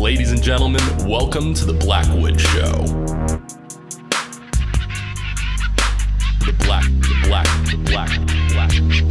Ladies and gentlemen, welcome to the Blackwood Show. The Black, the Black, the Black, Black.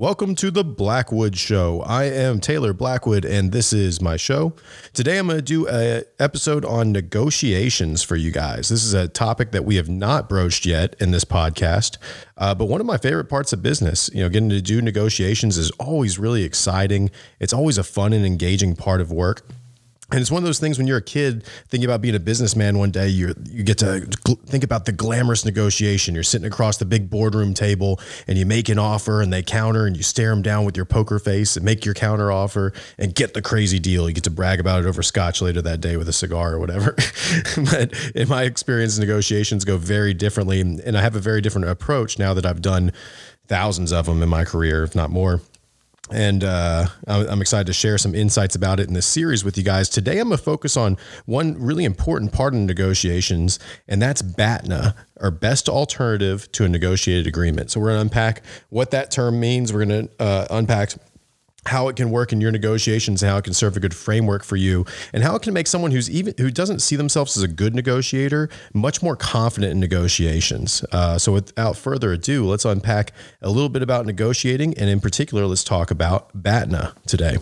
Welcome to the Blackwood Show. I am Taylor Blackwood, and this is my show. Today, I'm going to do a episode on negotiations for you guys. This is a topic that we have not broached yet in this podcast, uh, but one of my favorite parts of business. You know, getting to do negotiations is always really exciting. It's always a fun and engaging part of work. And it's one of those things when you're a kid thinking about being a businessman one day, you you get to gl- think about the glamorous negotiation. You're sitting across the big boardroom table and you make an offer and they counter and you stare them down with your poker face and make your counter offer and get the crazy deal. You get to brag about it over scotch later that day with a cigar or whatever. but in my experience, negotiations go very differently. And I have a very different approach now that I've done thousands of them in my career, if not more and uh, I'm excited to share some insights about it in this series with you guys. Today, I'm going to focus on one really important part in negotiations, and that's BATNA, or best alternative to a negotiated agreement. So, we're going to unpack what that term means. We're going to uh, unpack how it can work in your negotiations, how it can serve a good framework for you, and how it can make someone who's even who doesn't see themselves as a good negotiator much more confident in negotiations. Uh, so, without further ado, let's unpack a little bit about negotiating, and in particular, let's talk about BATNA today.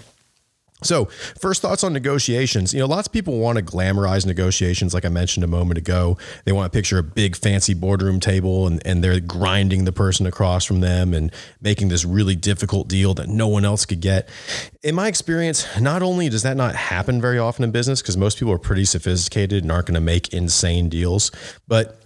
So, first thoughts on negotiations. You know, lots of people want to glamorize negotiations, like I mentioned a moment ago. They want to picture a big, fancy boardroom table and, and they're grinding the person across from them and making this really difficult deal that no one else could get. In my experience, not only does that not happen very often in business, because most people are pretty sophisticated and aren't going to make insane deals, but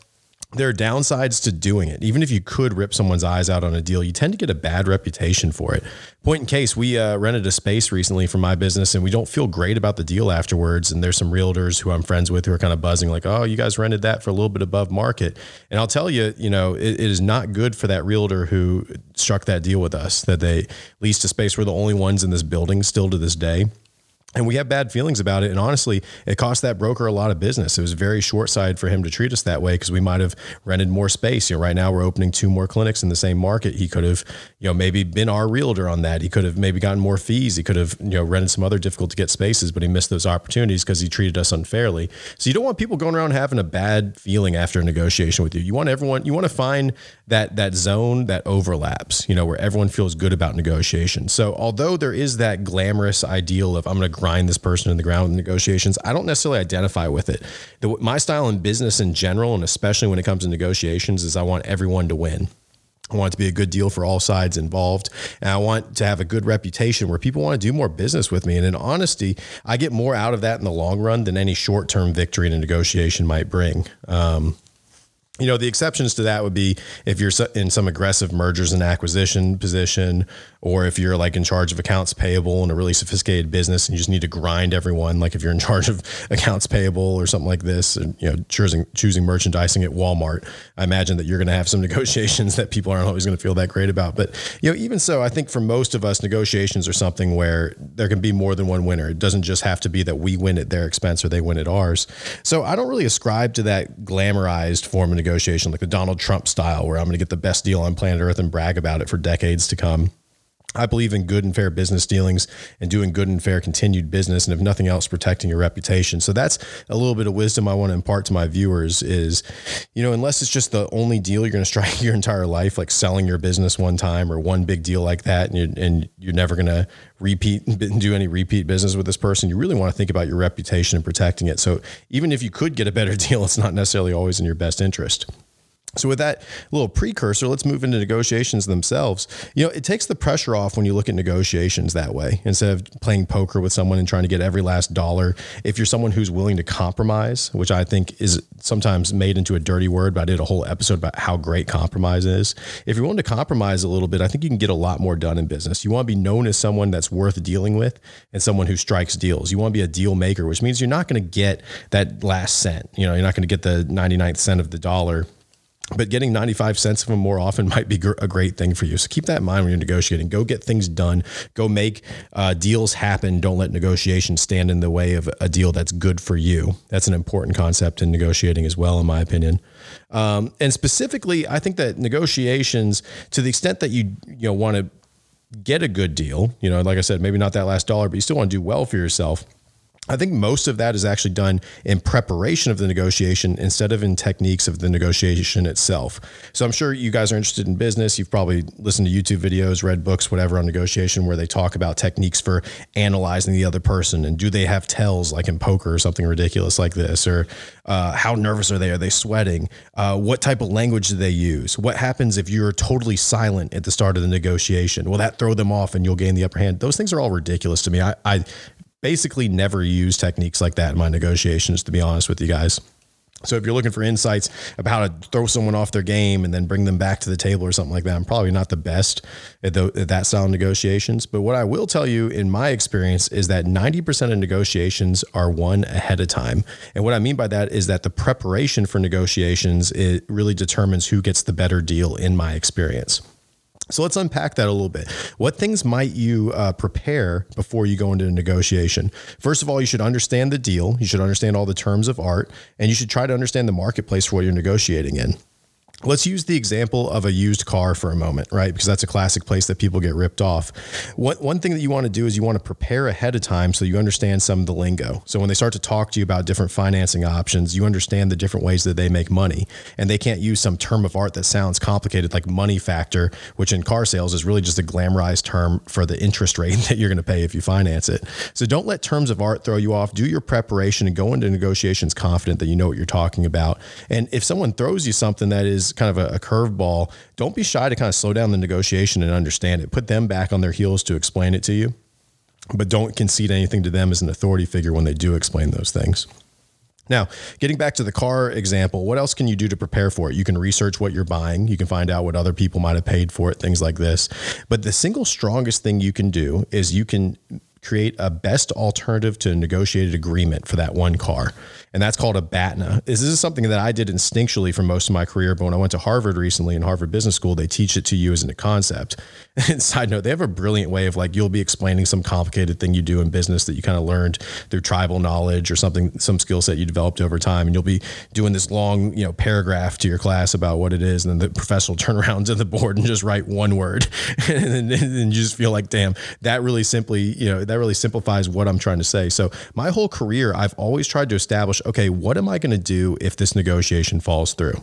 there are downsides to doing it. Even if you could rip someone's eyes out on a deal, you tend to get a bad reputation for it. Point in case, we uh, rented a space recently for my business and we don't feel great about the deal afterwards. And there's some realtors who I'm friends with who are kind of buzzing, like, oh, you guys rented that for a little bit above market. And I'll tell you, you know, it, it is not good for that realtor who struck that deal with us, that they leased a space. We're the only ones in this building still to this day and we have bad feelings about it. And honestly, it cost that broker a lot of business. It was very short sighted for him to treat us that way because we might have rented more space. You know, right now we're opening two more clinics in the same market. He could have, you know, maybe been our realtor on that. He could have maybe gotten more fees. He could have, you know, rented some other difficult to get spaces, but he missed those opportunities because he treated us unfairly. So you don't want people going around having a bad feeling after a negotiation with you. You want everyone, you want to find that that zone that overlaps, you know, where everyone feels good about negotiation. So although there is that glamorous ideal of I'm going to grind this person in the ground with negotiations, I don't necessarily identify with it. The, my style in business in general, and especially when it comes to negotiations, is I want everyone to win. I want it to be a good deal for all sides involved. And I want to have a good reputation where people want to do more business with me. And in honesty, I get more out of that in the long run than any short term victory in a negotiation might bring. Um, you know, the exceptions to that would be if you're in some aggressive mergers and acquisition position, or if you're like in charge of accounts payable in a really sophisticated business and you just need to grind everyone, like if you're in charge of accounts payable or something like this, and you know, choosing choosing merchandising at Walmart, I imagine that you're going to have some negotiations that people aren't always going to feel that great about. But you know, even so, I think for most of us, negotiations are something where there can be more than one winner. It doesn't just have to be that we win at their expense or they win at ours. So I don't really ascribe to that glamorized form of negotiation, like the Donald Trump style, where I'm going to get the best deal on planet Earth and brag about it for decades to come. I believe in good and fair business dealings and doing good and fair continued business, and if nothing else, protecting your reputation. So that's a little bit of wisdom I want to impart to my viewers is, you know, unless it's just the only deal you're going to strike your entire life, like selling your business one time or one big deal like that, and you're, and you're never going to repeat and do any repeat business with this person, you really want to think about your reputation and protecting it. So even if you could get a better deal, it's not necessarily always in your best interest. So with that little precursor, let's move into negotiations themselves. You know, it takes the pressure off when you look at negotiations that way instead of playing poker with someone and trying to get every last dollar. If you're someone who's willing to compromise, which I think is sometimes made into a dirty word, but I did a whole episode about how great compromise is. If you're willing to compromise a little bit, I think you can get a lot more done in business. You want to be known as someone that's worth dealing with and someone who strikes deals. You want to be a deal maker, which means you're not going to get that last cent. You know, you're not going to get the 99th cent of the dollar but getting 95 cents of them more often might be a great thing for you. So keep that in mind when you're negotiating. Go get things done. Go make uh, deals happen. Don't let negotiations stand in the way of a deal that's good for you. That's an important concept in negotiating as well, in my opinion. Um, and specifically, I think that negotiations, to the extent that you you know want to get a good deal. You know, like I said, maybe not that last dollar, but you still want to do well for yourself. I think most of that is actually done in preparation of the negotiation instead of in techniques of the negotiation itself. So I'm sure you guys are interested in business. You've probably listened to YouTube videos, read books, whatever on negotiation where they talk about techniques for analyzing the other person and do they have tells like in poker or something ridiculous like this or uh, how nervous are they? Are they sweating? Uh, what type of language do they use? What happens if you're totally silent at the start of the negotiation? Will that throw them off and you'll gain the upper hand? Those things are all ridiculous to me. I, I basically never use techniques like that in my negotiations, to be honest with you guys. So if you're looking for insights about how to throw someone off their game and then bring them back to the table or something like that, I'm probably not the best at, the, at, that style of negotiations. But what I will tell you in my experience is that 90% of negotiations are won ahead of time. And what I mean by that is that the preparation for negotiations it really determines who gets the better deal in my experience. So let's unpack that a little bit. What things might you uh, prepare before you go into a negotiation? First of all, you should understand the deal. You should understand all the terms of art, and you should try to understand the marketplace for what you're negotiating in. Let's use the example of a used car for a moment, right? Because that's a classic place that people get ripped off. One, one thing that you want to do is you want to prepare ahead of time so you understand some of the lingo. So when they start to talk to you about different financing options, you understand the different ways that they make money. And they can't use some term of art that sounds complicated like money factor, which in car sales is really just a glamorized term for the interest rate that you're going to pay if you finance it. So don't let terms of art throw you off. Do your preparation and go into negotiations confident that you know what you're talking about. And if someone throws you something that is kind of a, a curveball, don't be shy to kind of slow down the negotiation and understand it. Put them back on their heels to explain it to you, but don't concede anything to them as an authority figure when they do explain those things. Now, getting back to the car example, what else can you do to prepare for it? You can research what you're buying. You can find out what other people might have paid for it, things like this. But the single strongest thing you can do is you can create a best alternative to a negotiated agreement for that one car. And that's called a BATNA. This is something that I did instinctually for most of my career. But when I went to Harvard recently in Harvard Business School, they teach it to you as a concept. And side note, they have a brilliant way of like you'll be explaining some complicated thing you do in business that you kind of learned through tribal knowledge or something, some skill set you developed over time. And you'll be doing this long, you know, paragraph to your class about what it is. And then the professor will turn around to the board and just write one word. and then you just feel like, damn, that really simply, you know, that really simplifies what I'm trying to say. So my whole career, I've always tried to establish, okay, what am I going to do if this negotiation falls through?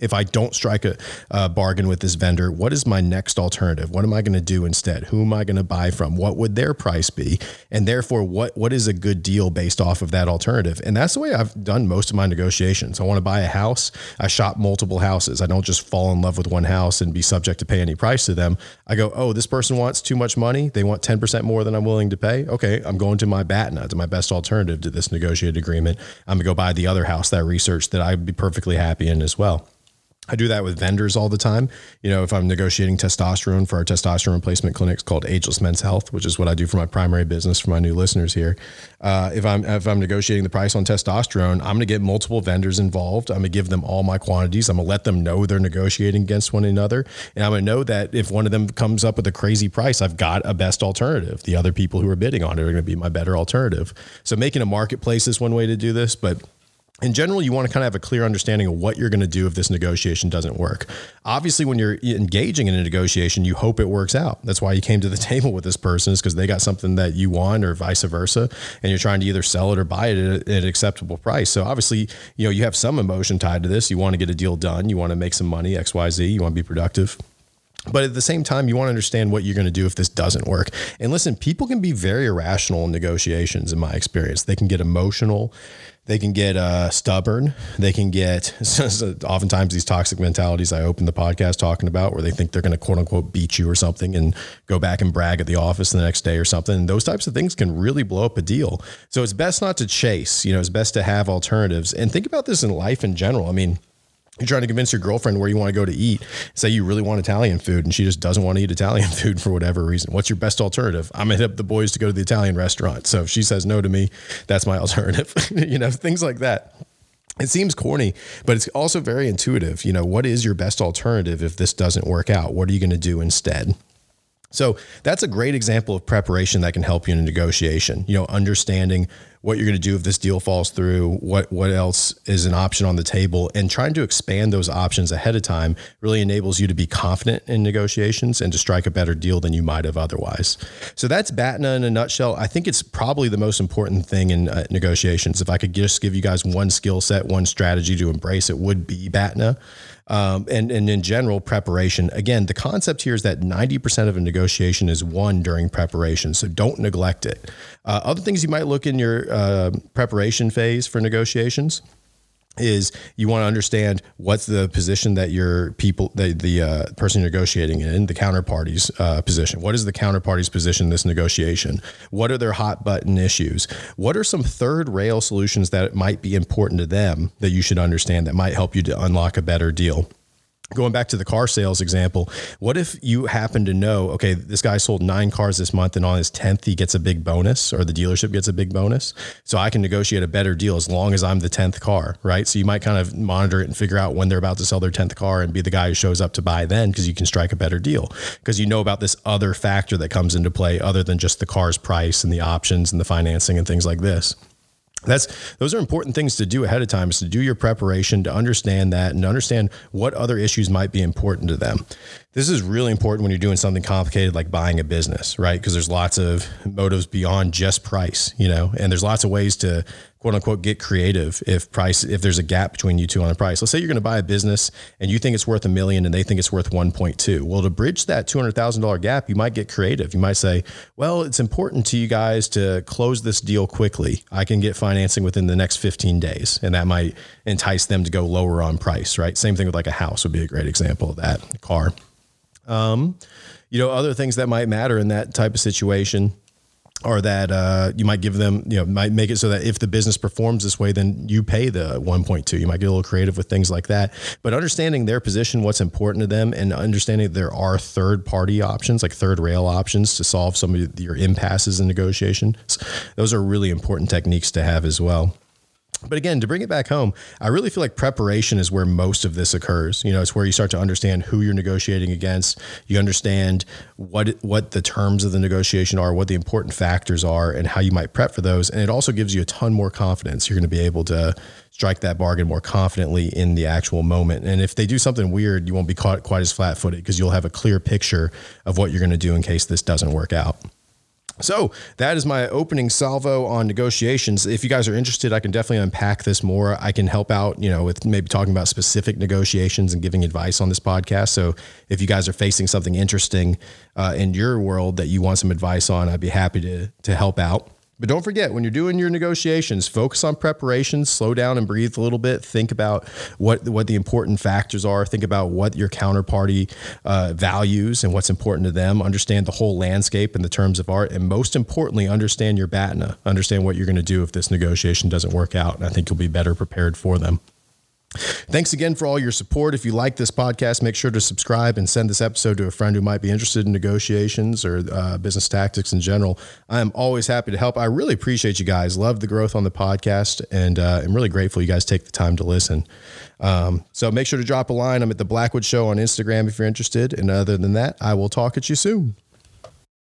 If I don't strike a, a, bargain with this vendor, what is my next alternative? What am I going to do instead? Who am I going to buy from? What would their price be? And therefore, what what is a good deal based off of that alternative? And that's the way I've done most of my negotiations. I want to buy a house. I shop multiple houses. I don't just fall in love with one house and be subject to pay any price to them. I go, oh, this person wants too much money. They want 10% more than I'm willing to pay. Okay, I'm going to my BATNA, to my best alternative to this negotiated agreement. I'm going to go buy the other house that I researched that I'd be perfectly happy in as well. I do that with vendors all the time. You know, if I'm negotiating testosterone for our testosterone replacement clinics called Ageless Men's Health, which is what I do for my primary business for my new listeners here. Uh, if I'm if I'm negotiating the price on testosterone, I'm going to get multiple vendors involved. I'm going to give them all my quantities. I'm going to let them know they're negotiating against one another, and I'm going to know that if one of them comes up with a crazy price, I've got a best alternative. The other people who are bidding on it are going to be my better alternative. So making a marketplace is one way to do this, but in general, you want to kind of have a clear understanding of what you're going to do if this negotiation doesn't work. Obviously, when you're engaging in a negotiation, you hope it works out. That's why you came to the table with this person, is because they got something that you want, or vice versa, and you're trying to either sell it or buy it at, an acceptable price. So obviously, you know you have some emotion tied to this. You want to get a deal done. You want to make some money. X, Y, Z. You want to be productive. But at the same time, you want to understand what you're going to do if this doesn't work. And listen, people can be very irrational in negotiations, in my experience. They can get emotional. They can get uh, stubborn. They can get oftentimes these toxic mentalities I opened the podcast talking about where they think they're going to quote unquote beat you or something and go back and brag at the office the next day or something. And those types of things can really blow up a deal. So it's best not to chase, you know, it's best to have alternatives and think about this in life in general. I mean, you're trying to convince your girlfriend where you want to go to eat. Say you really want Italian food and she just doesn't want to eat Italian food for whatever reason. What's your best alternative? I'm gonna hit up the boys to go to the Italian restaurant. So if she says no to me, that's my alternative. you know, things like that. It seems corny, but it's also very intuitive. You know, what is your best alternative if this doesn't work out? What are you going to do instead? So that's a great example of preparation that can help you in a negotiation. You know, understanding what you're going to do if this deal falls through, what what else is an option on the table, and trying to expand those options ahead of time really enables you to be confident in negotiations and to strike a better deal than you might have otherwise. So that's BATNA in a nutshell. I think it's probably the most important thing in uh, negotiations. If I could just give you guys one skill set, one strategy to embrace, it would be BATNA. Um, and, and in general, preparation. Again, the concept here is that 90% of a negotiation is won during preparation. So don't neglect it. Uh, other things you might look in your uh, preparation phase for negotiations is you want to understand what's the position that your people the the uh, person negotiating in the counterparty's uh, position. What is the counterparty's position in this negotiation? What are their hot button issues? What are some third rail solutions that might be important to them that you should understand that might help you to unlock a better deal going back to the car sales example, what if you happen to know, okay, this guy sold nine cars this month and on his 10th, he gets a big bonus or the dealership gets a big bonus. So I can negotiate a better deal as long as I'm the 10th car, right? So you might kind of monitor it and figure out when they're about to sell their 10th car and be the guy who shows up to buy then because you can strike a better deal because you know about this other factor that comes into play other than just the car's price and the options and the financing and things like this that's those are important things to do ahead of time is to do your preparation to understand that and understand what other issues might be important to them. This is really important when you're doing something complicated like buying a business right? Because there's lots of motives beyond just price you know? And there's lots of ways to quote unquote get creative if price if there's a gap between you two on the price. Let's say you're going to buy a business and you think it's worth a million and they think it's worth 1.2 well to bridge that $200000 gap you might get creative. You might say well it's important to you guys to close this deal quickly. I can get financing within the next 15 days. And that might entice them to go lower on price right? Same thing with like a house would be a great example of that car. Um, you know other things that might matter in that type of situation or that uh, you might give them, you know, might make it so that if the business performs this way, then you pay the 1.2. You might get a little creative with things like that. But understanding their position, what's important to them, and understanding there are third party options, like third rail options to solve some of your impasses in negotiations, those are really important techniques to have as well. But again, to bring it back home, I really feel like preparation is where most of this occurs. You know, it's where you start to understand who you're negotiating against. You understand what what the terms of the negotiation are, what the important factors are, and how you might prep for those. And it also gives you a ton more confidence. You're going to be able to strike that bargain more confidently in the actual moment. And if they do something weird, you won't be caught quite as flat-footed because you'll have a clear picture of what you're going to do in case this doesn't work out. So that is my opening salvo on negotiations. If you guys are interested, I can definitely unpack this more. I can help out, you know, with maybe talking about specific negotiations and giving advice on this podcast. So if you guys are facing something interesting uh, in your world that you want some advice on, I'd be happy to to help out. But don't forget, when you're doing your negotiations, focus on preparations, slow down and breathe a little bit. Think about what, what the important factors are. Think about what your counterparty uh, values and what's important to them. Understand the whole landscape in the terms of art. And most importantly, understand your BATNA. Understand what you're going to do if this negotiation doesn't work out. And I think you'll be better prepared for them. Thanks again for all your support. If you like this podcast, make sure to subscribe and send this episode to a friend who might be interested in negotiations or uh, business tactics in general. I am always happy to help. I really appreciate you guys. Love the growth on the podcast, and uh, I'm really grateful you guys take the time to listen. Um, so make sure to drop a line. I'm at the Blackwood Show on Instagram if you're interested. And other than that, I will talk at you soon.